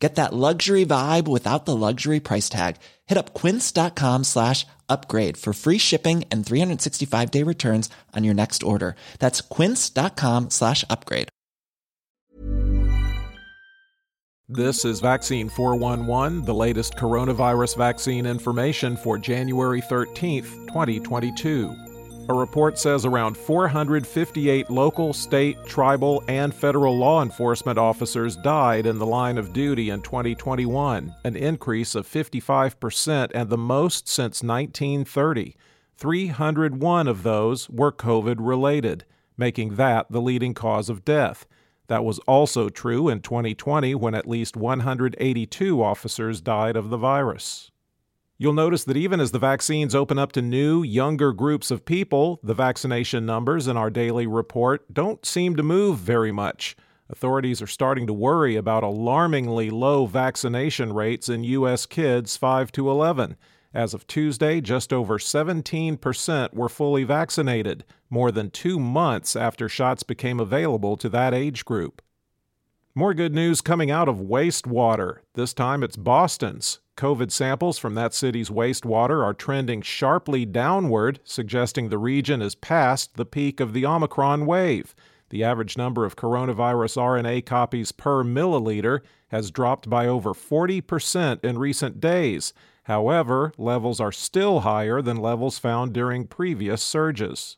Get that luxury vibe without the luxury price tag. Hit up quince.com slash upgrade for free shipping and 365 day returns on your next order. That's quince.com slash upgrade. This is Vaccine 411, the latest coronavirus vaccine information for January 13th, 2022. A report says around 458 local, state, tribal, and federal law enforcement officers died in the line of duty in 2021, an increase of 55% and the most since 1930. 301 of those were COVID related, making that the leading cause of death. That was also true in 2020 when at least 182 officers died of the virus. You'll notice that even as the vaccines open up to new, younger groups of people, the vaccination numbers in our daily report don't seem to move very much. Authorities are starting to worry about alarmingly low vaccination rates in U.S. kids 5 to 11. As of Tuesday, just over 17% were fully vaccinated, more than two months after shots became available to that age group. More good news coming out of wastewater. This time it's Boston's. COVID samples from that city's wastewater are trending sharply downward, suggesting the region is past the peak of the Omicron wave. The average number of coronavirus RNA copies per milliliter has dropped by over 40% in recent days. However, levels are still higher than levels found during previous surges.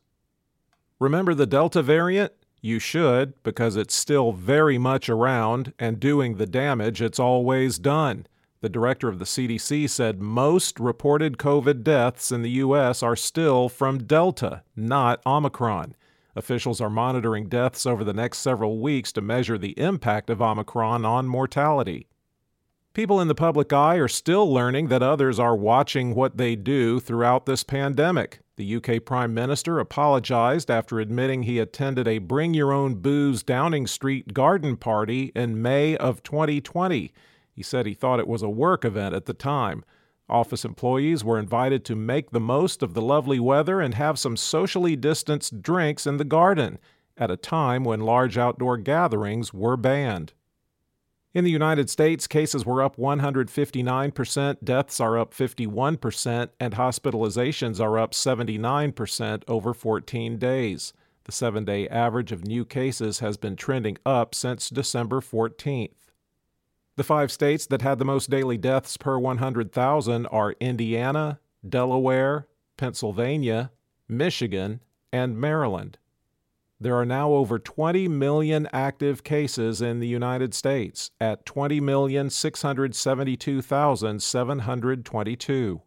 Remember the Delta variant? You should, because it's still very much around and doing the damage it's always done. The director of the CDC said most reported COVID deaths in the U.S. are still from Delta, not Omicron. Officials are monitoring deaths over the next several weeks to measure the impact of Omicron on mortality. People in the public eye are still learning that others are watching what they do throughout this pandemic. The UK Prime Minister apologized after admitting he attended a Bring Your Own Booze Downing Street garden party in May of 2020. He said he thought it was a work event at the time. Office employees were invited to make the most of the lovely weather and have some socially distanced drinks in the garden at a time when large outdoor gatherings were banned. In the United States, cases were up 159%, deaths are up 51%, and hospitalizations are up 79% over 14 days. The seven day average of new cases has been trending up since December 14th. The five states that had the most daily deaths per 100,000 are Indiana, Delaware, Pennsylvania, Michigan, and Maryland. There are now over 20 million active cases in the United States at 20,672,722.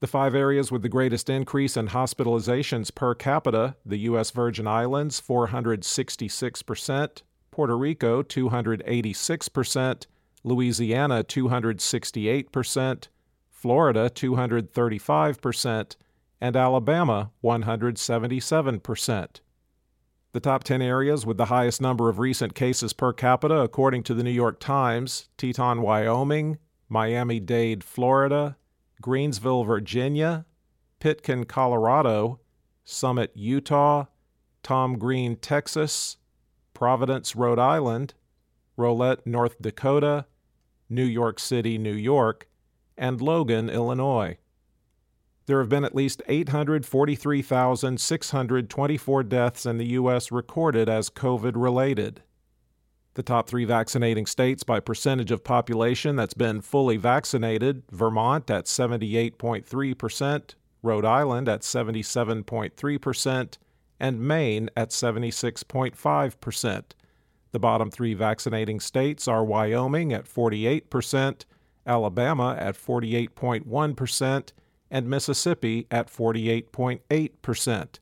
The five areas with the greatest increase in hospitalizations per capita the U.S. Virgin Islands, 466%, Puerto Rico 286%, Louisiana 268%, Florida 235%, and Alabama 177%. The top 10 areas with the highest number of recent cases per capita, according to the New York Times Teton, Wyoming, Miami Dade, Florida, Greensville, Virginia, Pitkin, Colorado, Summit, Utah, Tom Green, Texas, Providence, Rhode Island, Rolette, North Dakota, New York City, New York, and Logan, Illinois. There have been at least 843,624 deaths in the U.S. recorded as COVID related. The top three vaccinating states by percentage of population that's been fully vaccinated Vermont at 78.3%, Rhode Island at 77.3%, and Maine at 76.5%. The bottom three vaccinating states are Wyoming at 48%, Alabama at 48.1%, and Mississippi at 48.8%.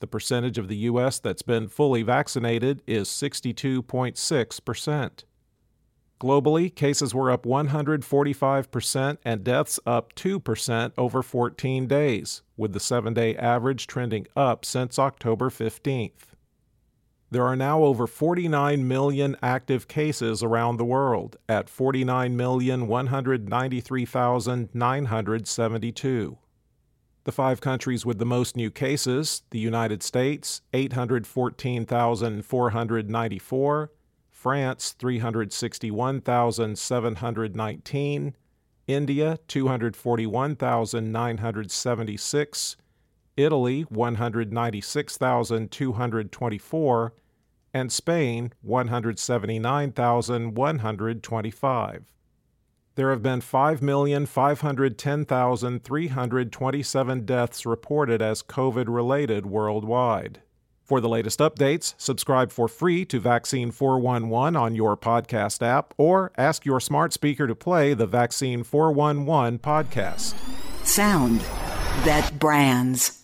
The percentage of the U.S. that's been fully vaccinated is 62.6%. Globally, cases were up 145% and deaths up 2% over 14 days, with the seven day average trending up since October 15th. There are now over 49 million active cases around the world at 49,193,972. The five countries with the most new cases the United States, 814,494, France, 361,719, India, 241,976, Italy, 196,224, and Spain, 179,125 there have been 5,510,327 deaths reported as COVID related worldwide. For the latest updates, subscribe for free to Vaccine 411 on your podcast app or ask your smart speaker to play the Vaccine 411 podcast. Sound that brands.